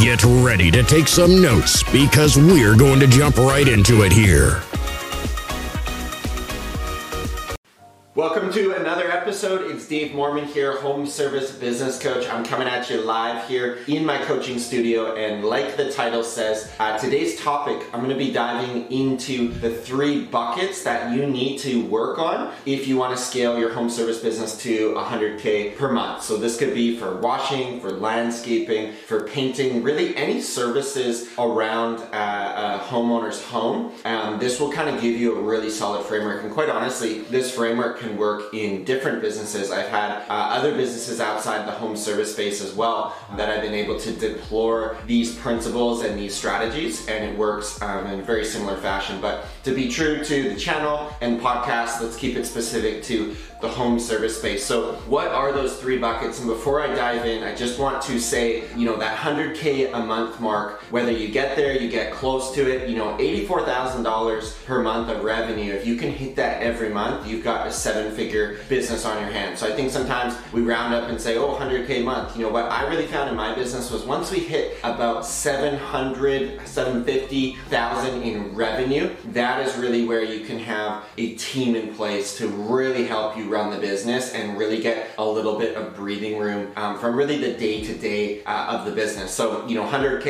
Get ready to take some notes because we're going to jump right into it here. Welcome to another episode. It's Dave Mormon here, home service business coach. I'm coming at you live here in my coaching studio, and like the title says, uh, today's topic, I'm going to be diving into the three buckets that you need to work on if you want to scale your home service business to 100k per month. So this could be for washing, for landscaping, for painting, really any services around uh, a homeowner's home. Um, this will kind of give you a really solid framework, and quite honestly, this framework can work in different businesses. I've had uh, other businesses outside the home service space as well that I've been able to deploy these principles and these strategies, and it works um, in a very similar fashion. But to be true to the channel and podcast, let's keep it specific to the home service space. So, what are those three buckets? And before I dive in, I just want to say, you know, that 100K a month mark, whether you get there, you get close to it, you know, $84,000 per month of revenue, if you can hit that every month, you've got a seven figure business on your hands. So, I think sometimes we round up and say, oh, 100K a month. You know, what I really found in my business was once we hit about 700, 750,000 in revenue, that is really where you can have a team in place to really help you run the business and really get a little bit of breathing room um, from really the day to day of the business. So, you know, 100K,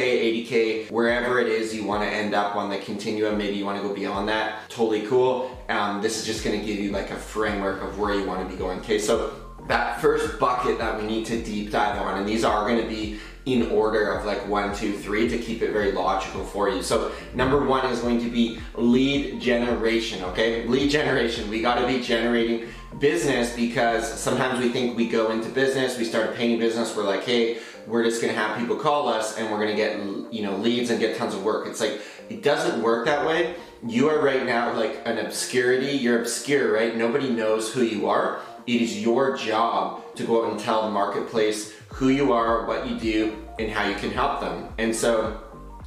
80K, wherever it is you want to end up on the continuum, maybe you want to go beyond that, totally cool. Um, this is just going to give you like a framework of where you want to be going. Okay, so that first bucket that we need to deep dive on, and these are going to be in order of like one, two, three to keep it very logical for you. So number one is going to be lead generation, okay? Lead generation, we gotta be generating business because sometimes we think we go into business, we start a painting business, we're like, hey, we're just gonna have people call us and we're gonna get you know leads and get tons of work. It's like it doesn't work that way. You are right now like an obscurity. You're obscure, right? Nobody knows who you are. It is your job to go out and tell the marketplace who you are, what you do, and how you can help them. And so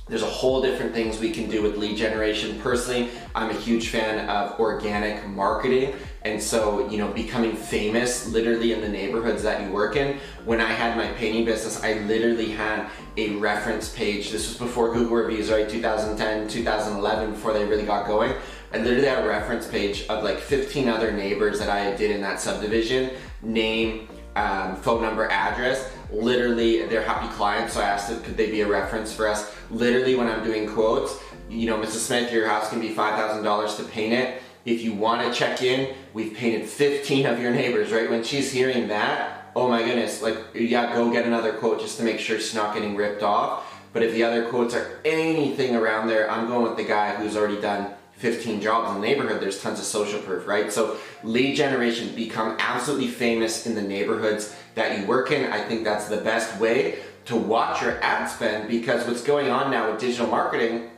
there's a whole different things we can do with lead generation. Personally, I'm a huge fan of organic marketing. And so, you know, becoming famous literally in the neighborhoods that you work in. When I had my painting business, I literally had a reference page. This was before Google reviews, right? 2010, 2011, before they really got going. I literally had a reference page of like 15 other neighbors that I did in that subdivision, name, um, phone number, address. Literally, they're happy clients, so I asked them, could they be a reference for us? Literally, when I'm doing quotes, you know, Mrs. Smith, your house can be $5,000 to paint it. If you want to check in, we've painted 15 of your neighbors, right? When she's hearing that, oh my goodness, like, yeah, go get another quote just to make sure she's not getting ripped off. But if the other quotes are anything around there, I'm going with the guy who's already done 15 jobs in the neighborhood, there's tons of social proof, right? So lead generation, become absolutely famous in the neighborhoods that you work in. I think that's the best way to watch your ad spend because what's going on now with digital marketing,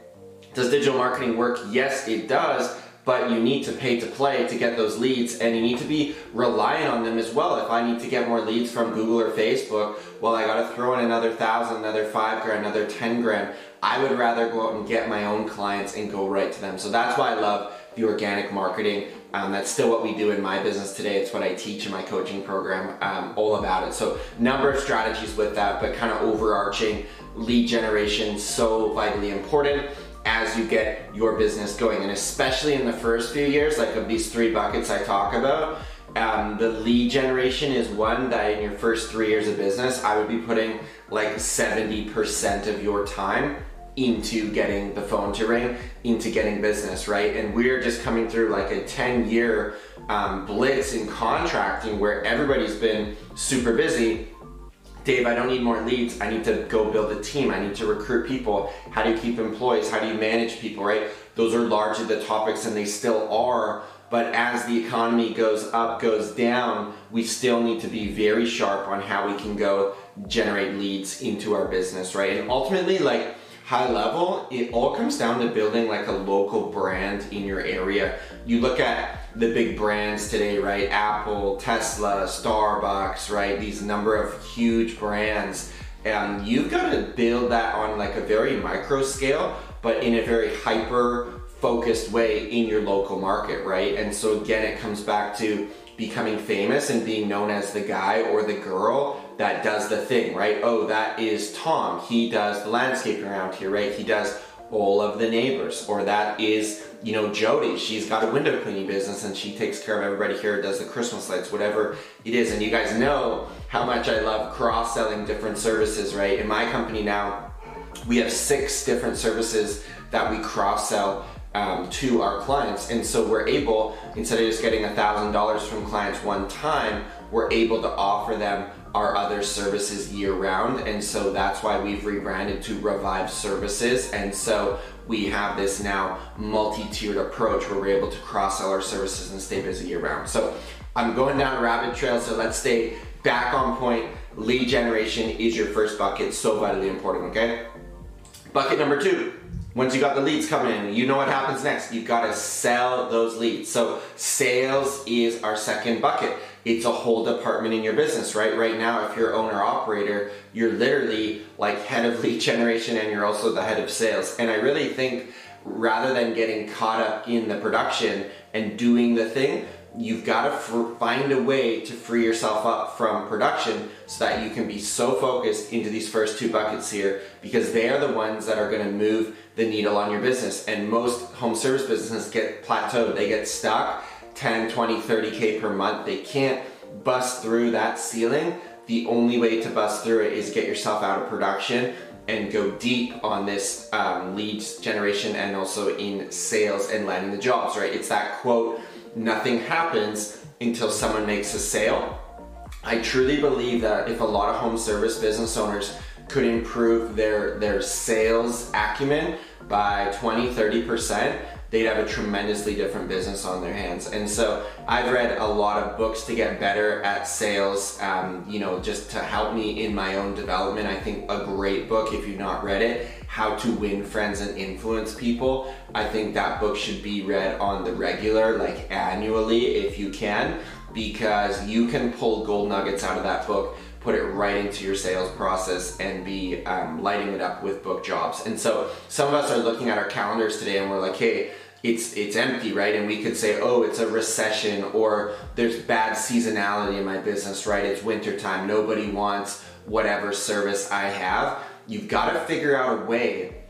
does digital marketing work? Yes, it does but you need to pay to play to get those leads and you need to be reliant on them as well. If I need to get more leads from Google or Facebook, well, I got to throw in another thousand, another five grand, another 10 grand. I would rather go out and get my own clients and go right to them. So that's why I love the organic marketing. Um, that's still what we do in my business today. It's what I teach in my coaching program, um, all about it. So, number of strategies with that, but kind of overarching lead generation, so vitally important as you get your business going. And especially in the first few years, like of these three buckets I talk about, um, the lead generation is one that in your first three years of business, I would be putting like 70% of your time into getting the phone to ring, into getting business, right? And we're just coming through like a 10 year um, blitz in contracting where everybody's been super busy Dave, I don't need more leads. I need to go build a team. I need to recruit people. How do you keep employees? How do you manage people, right? Those are largely the topics and they still are. But as the economy goes up, goes down, we still need to be very sharp on how we can go generate leads into our business, right? And ultimately, like, high level, it all comes down to building like a local brand in your area. You look at the big brands today, right? Apple, Tesla, Starbucks, right? These number of huge brands. And you've got to build that on like a very micro scale, but in a very hyper focused way in your local market, right? And so again, it comes back to becoming famous and being known as the guy or the girl that does the thing, right? Oh, that is Tom. He does the landscaping around here, right? He does all of the neighbors. Or that is, you know, Jody. She's got a window cleaning business and she takes care of everybody here, does the Christmas lights, whatever it is. And you guys know how much I love cross selling different services, right? In my company now, we have six different services that we cross sell um, to our clients. And so we're able, instead of just getting $1,000 from clients one time, we're able to offer them our other services year round. And so that's why we've rebranded to Revive Services. And so we have this now multi-tiered approach where we're able to cross sell our services and stay busy year round. So I'm going down a rabbit trail, so let's stay back on point. Lead generation is your first bucket, so vitally important, okay? Bucket number two, once you got the leads coming in, you know what happens next. You've got to sell those leads. So sales is our second bucket. It's a whole department in your business, right? Right now, if you're owner operator, you're literally like head of lead generation and you're also the head of sales. And I really think rather than getting caught up in the production and doing the thing, you've got to f- find a way to free yourself up from production so that you can be so focused into these first two buckets here because they are the ones that are going to move the needle on your business. And most home service businesses get plateaued. They get stuck 10 20 30k per month. They can't bust through that ceiling. The only way to bust through it is get yourself out of production and go deep on this um, leads generation and also in sales and landing the jobs right? It's that quote nothing happens until someone makes a sale. I truly believe that if a lot of home service business owners could improve their, their sales acumen by 20, 30%, they'd have a tremendously different business on their hands. And so I've read a lot of books to get better at sales, um, you know, just to help me in my own development. I think a great book, if you've not read it, How to Win Friends and Influence People. I think that book should be read on the regular, like annually, if you can, because you can pull gold nuggets out of that book put it right into your sales process and be um, lighting it up with book jobs. And so some of us are looking at our calendars today and we're like, hey, it's it's empty, right? And we could say, oh, it's a recession or there's bad seasonality in my business, right? It's wintertime. Nobody wants whatever service I have. You've got to figure out a way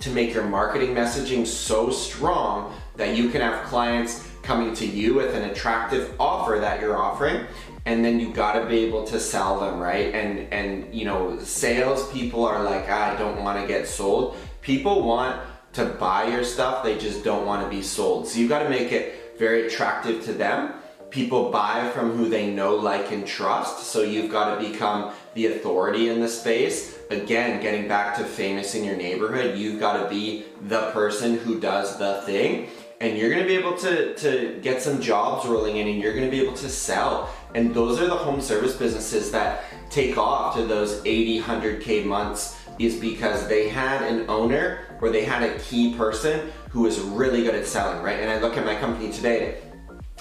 to make your marketing messaging so strong that you can have clients coming to you with an attractive offer that you're offering and then you got to be able to sell them right? And and you know sales people are like i don't want to get sold. People want to buy your stuff they just don't want to be sold. So you got to make it very attractive to them. People buy from who they know like and trust so you've got to become the authority in the space again getting back to famous in your neighborhood you've got to be the person who does the thing and you're going to be able to, to get some jobs rolling in and you're going to be able to sell and those are the home service businesses that take off to those 80, 100K months is because they had an owner or they had a key person who was really good at selling, right? And I look at my company today,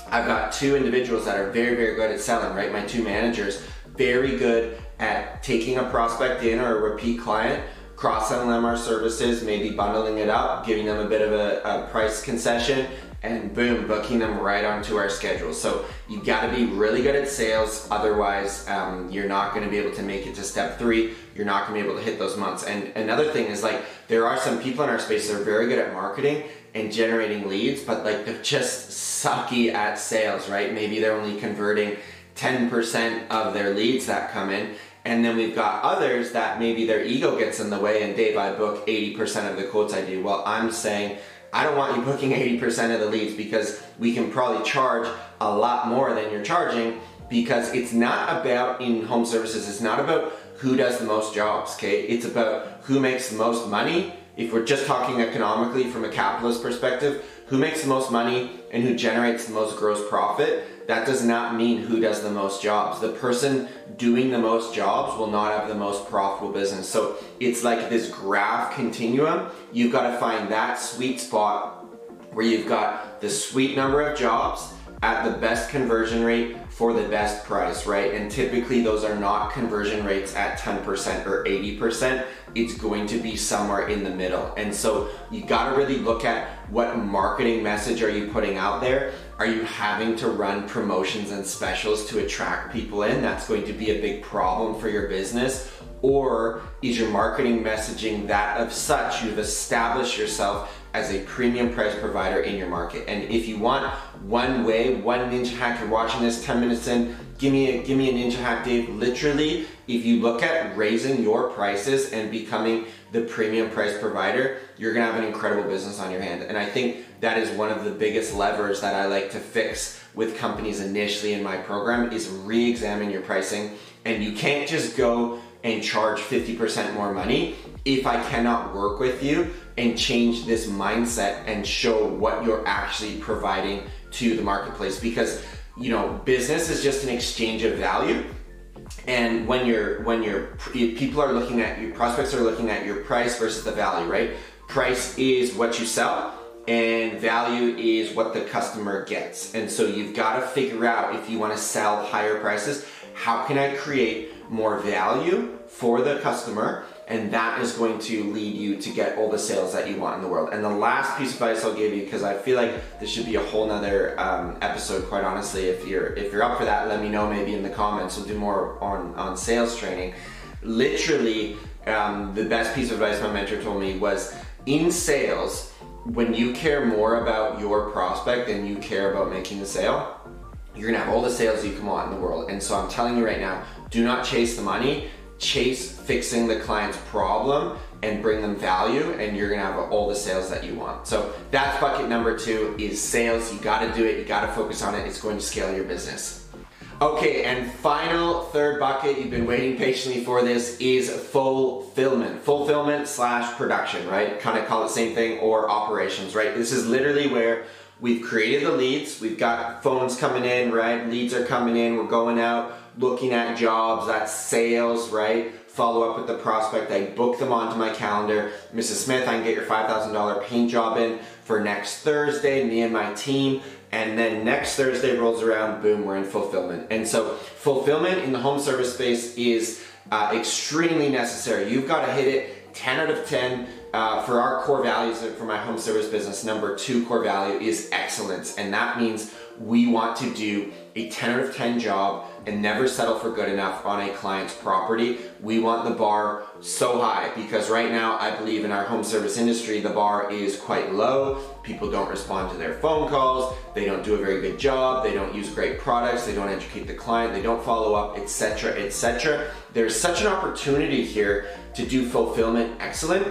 I've got two individuals that are very, very good at selling, right? My two managers, very good at taking a prospect in or a repeat client, cross-selling them our services, maybe bundling it up, giving them a bit of a, a price concession, and boom, booking them right onto our schedule. So you got to be really good at sales. Otherwise, um, you're not going to be able to make it to step three. You're not going to be able to hit those months. And another thing is like there are some people in our space that are very good at marketing and generating leads, but like they're just sucky at sales, right? Maybe they're only converting 10% of their leads that come in. And then we've got others that maybe their ego gets in the way and Dave, I book 80% of the quotes I do. Well, I'm saying I don't want you booking 80% of the leads because we can probably charge a lot more than you're charging because it's not about in home services, it's not about who does the most jobs, okay? It's about who makes the most money if we're just talking economically from a capitalist perspective, who makes the most money and who generates the most gross profit, that does not mean who does the most jobs. The person doing the most jobs will not have the most profitable business. So it's like this graph continuum. You've got to find that sweet spot where you've got the sweet number of jobs at the best conversion rate for the best price, right? And typically those are not conversion rates at 10% or 80%. It's going to be somewhere in the middle. And so you gotta really look at what marketing message are you putting out there? Are you having to run promotions and specials to attract people in? That's going to be a big problem for your business. Or is your marketing messaging that of such you've established yourself as a premium price provider in your market. And if you want one way, one ninja hack, you're watching this 10 minutes in, give me a give me a ninja hack, Dave. Literally, if you look at raising your prices and becoming the premium price provider, you're gonna have an incredible business on your hand. And I think that is one of the biggest levers that I like to fix with companies initially in my program is re-examine your pricing. And you can't just go and charge 50% more money if I cannot work with you and change this mindset and show what you're actually providing to the marketplace because you know business is just an exchange of value. And when you're when you're people are looking at your prospects are looking at your price versus the value right? Price is what you sell and value is what the customer gets. And so you've got to figure out if you want to sell higher prices how can i create more value for the customer and that is going to lead you to get all the sales that you want in the world. And the last piece of advice I'll give you, because I feel like this should be a whole nother um, episode, quite honestly. If you're if you're up for that, let me know maybe in the comments. We'll do more on on sales training. Literally, um, the best piece of advice my mentor told me was in sales. When you care more about your prospect than you care about making the sale, you're gonna have all the sales you can want in the world. And so I'm telling you right now, do not chase the money chase fixing the client's problem and bring them value and you're gonna have all the sales that you want. So that's bucket number two is sales. You gotta do it, you gotta focus on it. It's going to scale your business. Okay, and final third bucket, you've been waiting patiently for this, is fulfillment. Fulfillment slash production, right? Kind of call it same thing, or operations, right? This is literally where we've created the leads, we've got phones coming in, right? Leads are coming in, we're going out, looking at jobs, that's sales, right? Follow up with the prospect, I book them onto my calendar. Mrs. Smith, I can get your $5,000 paint job in for next Thursday, me and my team. And then next Thursday rolls around, boom, we're in fulfillment. And so, fulfillment in the home service space is uh, extremely necessary. You've got to hit it 10 out of 10. Uh, for our core values for my home service business, number two core value is excellence. And that means we want to do a 10 out of 10 job and never settle for good enough on a client's property. We want the bar so high because right now I believe in our home service industry the bar is quite low. People don't respond to their phone calls, they don't do a very good job, they don't use great products, they don't educate the client, they don't follow up, etc., etc. There's such an opportunity here to do fulfillment excellent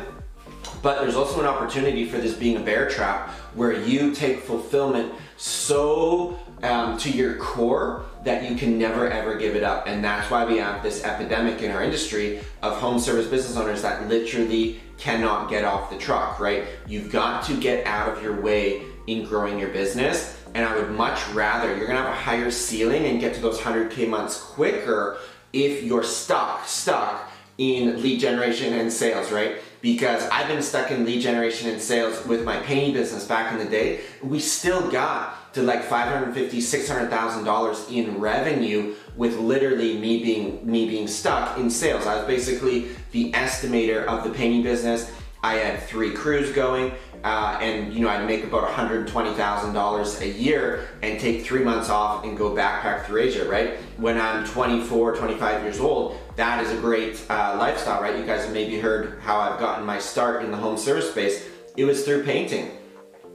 but there's also an opportunity for this being a bear trap where you take fulfillment so um, to your core that you can never ever give it up. And that's why we have this epidemic in our industry of home service business owners that literally cannot get off the truck, right? You've got to get out of your way in growing your business. And I would much rather, you're gonna have a higher ceiling and get to those 100K months quicker if you're stuck, stuck in lead generation and sales, right? Because I've been stuck in lead generation and sales with my painting business back in the day. We still got to like 550 600000 dollars in revenue with literally me being me being stuck in sales i was basically the estimator of the painting business i had three crews going uh, and you know i'd make about $120000 a year and take three months off and go backpack through asia right when i'm 24 25 years old that is a great uh, lifestyle right you guys have maybe heard how i've gotten my start in the home service space it was through painting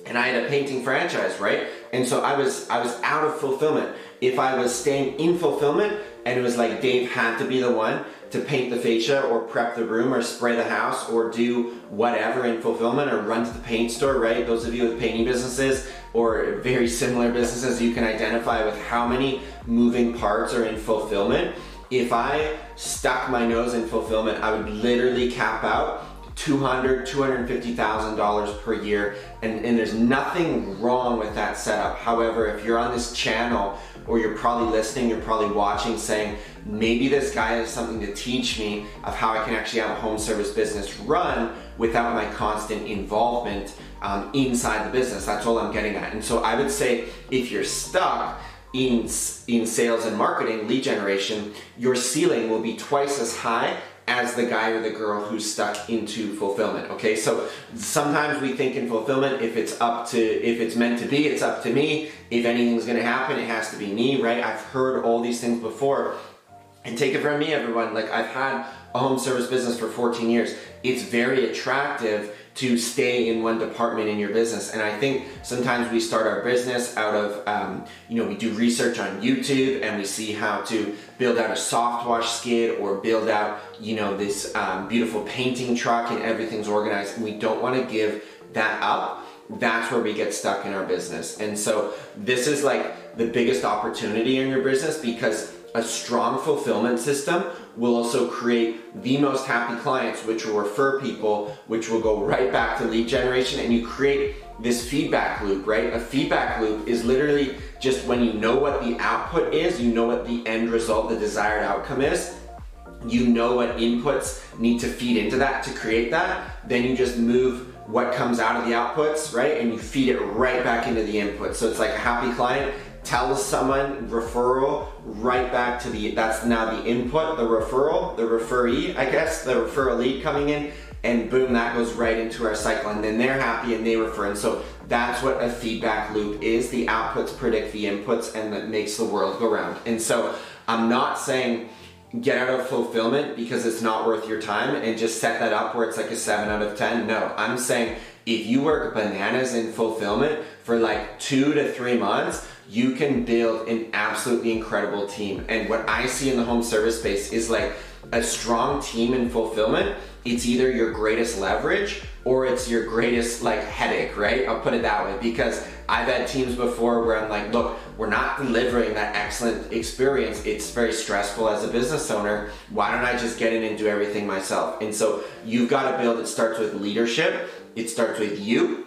and I had a painting franchise, right? And so I was I was out of fulfillment. If I was staying in fulfillment and it was like Dave had to be the one to paint the fascia or prep the room or spray the house or do whatever in fulfillment or run to the paint store, right? Those of you with painting businesses or very similar businesses, you can identify with how many moving parts are in fulfillment. If I stuck my nose in fulfillment, I would literally cap out 200 $250,000 per year and, and there's nothing wrong with that setup. However, if you're on this channel or you're probably listening, you're probably watching saying, maybe this guy has something to teach me of how I can actually have a home service business run without my constant involvement um, inside the business. That's all I'm getting at. And so I would say if you're stuck, in, in sales and marketing, lead generation, your ceiling will be twice as high as the guy or the girl who's stuck into fulfillment. Okay, so sometimes we think in fulfillment, if it's up to, if it's meant to be, it's up to me. If anything's gonna happen, it has to be me, right? I've heard all these things before. And take it from me, everyone. Like, I've had a home service business for 14 years. It's very attractive to stay in one department in your business. And I think sometimes we start our business out of, um, you know, we do research on YouTube and we see how to build out a soft wash skid or build out, you know, this um, beautiful painting truck and everything's organized. And we don't want to give that up. That's where we get stuck in our business. And so this is like the biggest opportunity in your business because a strong fulfillment system will also create the most happy clients, which will refer people, which will go right back to lead generation, and you create this feedback loop, right? A feedback loop is literally just when you know what the output is, you know what the end result, the desired outcome is, you know what inputs need to feed into that to create that, then you just move what comes out of the outputs, right? And you feed it right back into the input. So it's like a happy client tell someone referral right back to the that's now the input the referral the referee i guess the referral lead coming in and boom that goes right into our cycle and then they're happy and they refer. And so that's what a feedback loop is. The outputs predict the inputs and that makes the world go round. And so i'm not saying get out of fulfillment because it's not worth your time and just set that up where it's like a 7 out of 10 no i'm saying if you work bananas in fulfillment for like two to three months you can build an absolutely incredible team. And what I see in the home service space is like a strong team in fulfillment. It's either your greatest leverage or it's your greatest like headache, right? I'll put it that way because I've had teams before where I'm like, look, we're not delivering that excellent experience. It's very stressful as a business owner. Why don't I just get in and do everything myself? And so you've got to build, it starts with leadership. It starts with you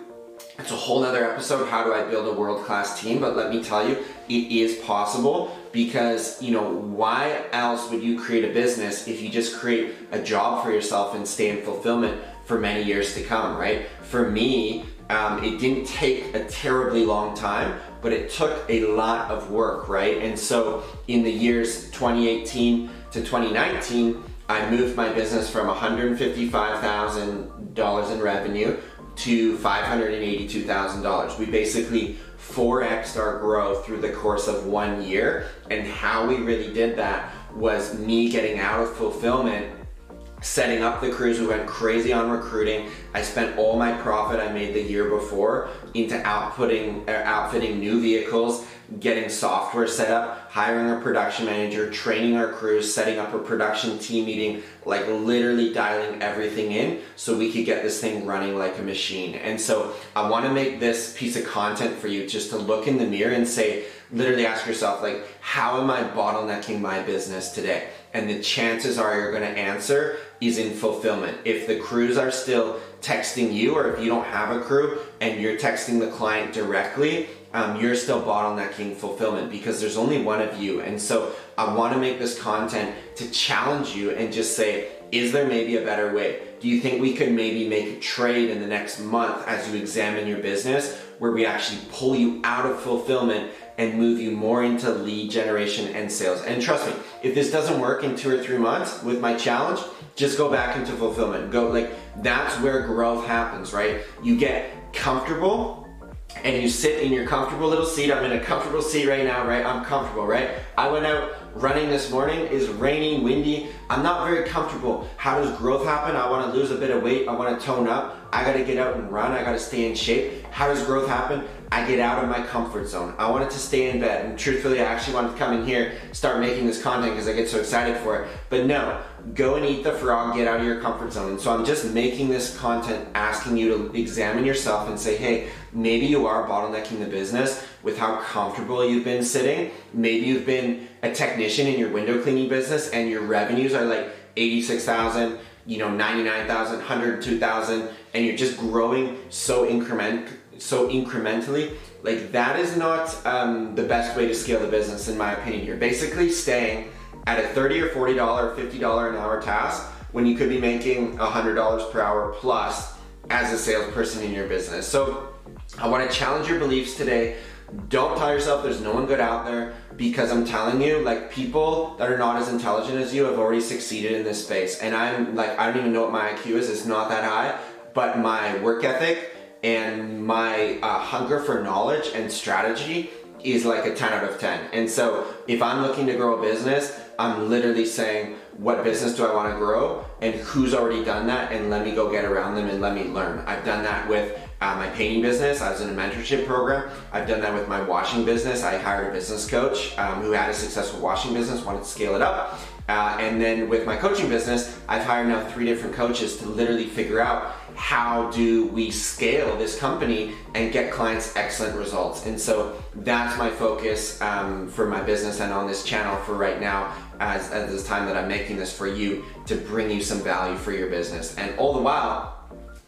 it's a whole nother episode, how do I build a world-class team? But let me tell you, it is possible because, you know, why else would you create a business if you just create a job for yourself and stay in fulfillment for many years to come, right? For me, um, it didn't take a terribly long time, but it took a lot of work, right? And so in the years 2018 to 2019, I moved my business from $155,000 in revenue to $582,000. We basically 4x our growth through the course of one year. And how we really did that was me getting out of fulfillment setting up the crews. We went crazy on recruiting. I spent all my profit I made the year before into outputting, uh, outfitting new vehicles getting software set up, hiring a production manager, training our crews, setting up a production team meeting, like literally dialing everything in so we could get this thing running like a machine. And so I want to make this piece of content for you just to look in the mirror and say, literally ask yourself, like, how am I bottlenecking my business today? And the chances are you're going to answer is in fulfillment. If the crews are still texting you, or if you don't have a crew and you're texting the client directly, um, you're still bottlenecking fulfillment because there's only one of you. And so I want to make this content to challenge you and just say, is there maybe a better way? Do you think we could maybe make a trade in the next month as you examine your business where we actually pull you out of fulfillment and move you more into lead generation and sales? And trust me, if this doesn't work in two or three months with my challenge, just go back into fulfillment. Go like that's where growth happens, right? You get comfortable and you sit in your comfortable little seat. I'm in a comfortable seat right now, right? I'm comfortable, right? I went out running this morning. It's raining, windy. I'm not very comfortable. How does growth happen? I want to lose a bit of weight. I want to tone up. I got to get out and run. I got to stay in shape. How does growth happen? I get out of my comfort zone. I wanted to stay in bed. And truthfully, I actually wanted to come in here, start making this content because I get so excited for it. But no, go and eat the frog, get out of your comfort zone. And so I'm just making this content asking you to examine yourself and say, hey, maybe you are bottlenecking the business with how comfortable you've been sitting. Maybe you've been a technician in your window cleaning business and your revenues are like 86,000 you know 99,000, 102,000 and you're just growing so increment so incrementally, like that is not um, the best way to scale the business in my opinion. You're basically staying at a 30 or 40 dollar, 50 dollar an hour task when you could be making $100 per hour plus as a salesperson in your business. So I want to challenge your beliefs today. Don't tell yourself there's no one good out there because I'm telling you, like people that are not as intelligent as you have already succeeded in this space. And I'm like, I don't even know what my IQ is. It's not that high, but my work ethic and my uh, hunger for knowledge and strategy is like a 10 out of 10. And so if I'm looking to grow a business, I'm literally saying, what business do I want to grow and who's already done that and let me go get around them and let me learn. I've done that with uh, my painting business. I was in a mentorship program. I've done that with my washing business. I hired a business coach um, who had a successful washing business, wanted to scale it up. Uh, and then with my coaching business, I've hired now three different coaches to literally figure out how do we scale this company and get clients excellent results. And so that's my focus um, for my business and on this channel for right now as, as this time that I'm making this for you to bring you some value for your business. And all the while,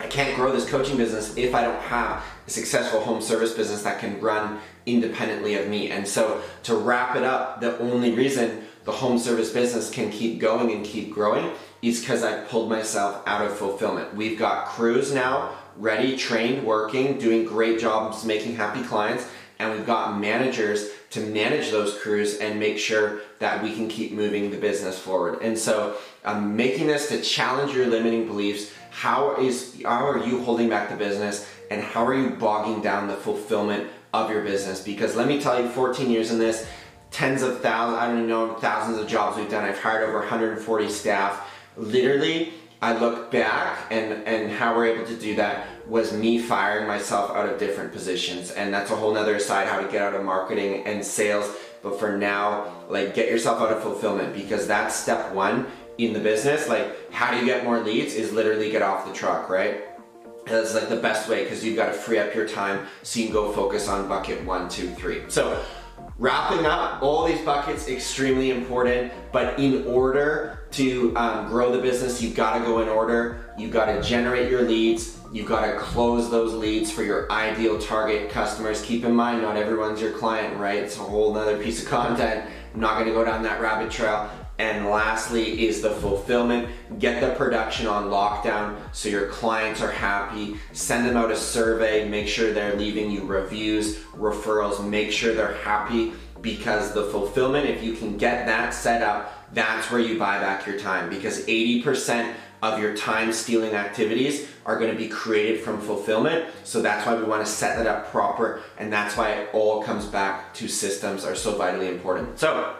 I can't grow this coaching business if I don't have a successful home service business that can run independently of me. And so to wrap it up, the only reason the home service business can keep going and keep growing is because I pulled myself out of fulfillment. We've got crews now ready, trained, working, doing great jobs, making happy clients, and we've got managers to manage those crews and make sure that we can keep moving the business forward. And so I'm making this to challenge your limiting beliefs. How is how are you holding back the business and how are you bogging down the fulfillment of your business? Because let me tell you, 14 years in this, tens of thousands, I don't know, thousands of jobs we've done. I've hired over 140 staff literally I look back and, and how we're able to do that was me firing myself out of different positions. And that's a whole nother side how to get out of marketing and sales. But for now, like get yourself out of fulfillment because that's step one in the business. Like how do you get more leads is literally get off the truck, right? That's like the best way because you've got to free up your time so you can go focus on bucket one, two, three. So Wrapping up, all these buckets extremely important, but in order to um, grow the business, you've got to go in order. You've got to generate your leads. You've got to close those leads for your ideal target customers. Keep in mind, not everyone's your client, right? It's a whole other piece of content. I'm not going to go down that rabbit trail. And lastly is the fulfillment. Get the production on lockdown so your clients are happy. Send them out a survey, make sure they're leaving you reviews, referrals, make sure they're happy because the fulfillment, if you can get that set up, that's where you buy back your time because 80% of your time stealing activities are going to be created from fulfillment. So that's why we want to set that up proper and that's why it all comes back to systems are so vitally important. So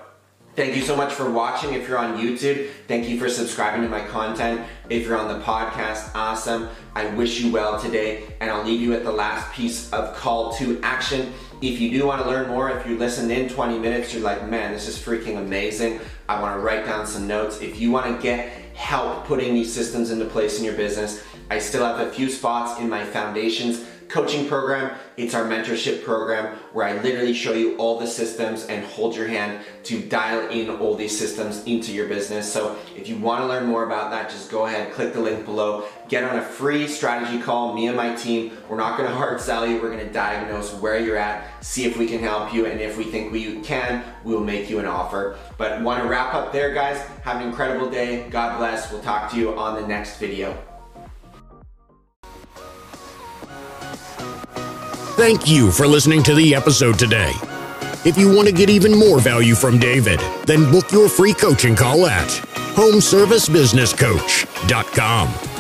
Thank you so much for watching. If you're on YouTube, thank you for subscribing to my content. If you're on the podcast, awesome. I wish you well today, and I'll leave you with the last piece of call to action. If you do want to learn more, if you listened in 20 minutes, you're like, man, this is freaking amazing. I want to write down some notes. If you want to get help putting these systems into place in your business, I still have a few spots in my foundations coaching program. It's our mentorship program where I literally show you all the systems and hold your hand to dial in all these systems into your business. So if you want to learn more about that, just go ahead, click the link below, get on a free strategy call, me and my team. We're not going to hard sell you. We're going to diagnose where you're at, see if we can help you. And if we think we can, we'll make you an offer. But want to wrap up there, guys. Have an incredible day. God bless. We'll talk to you on the next video. Thank you for listening to the episode today. If you want to get even more value from David, then book your free coaching call at homeservicebusinesscoach.com.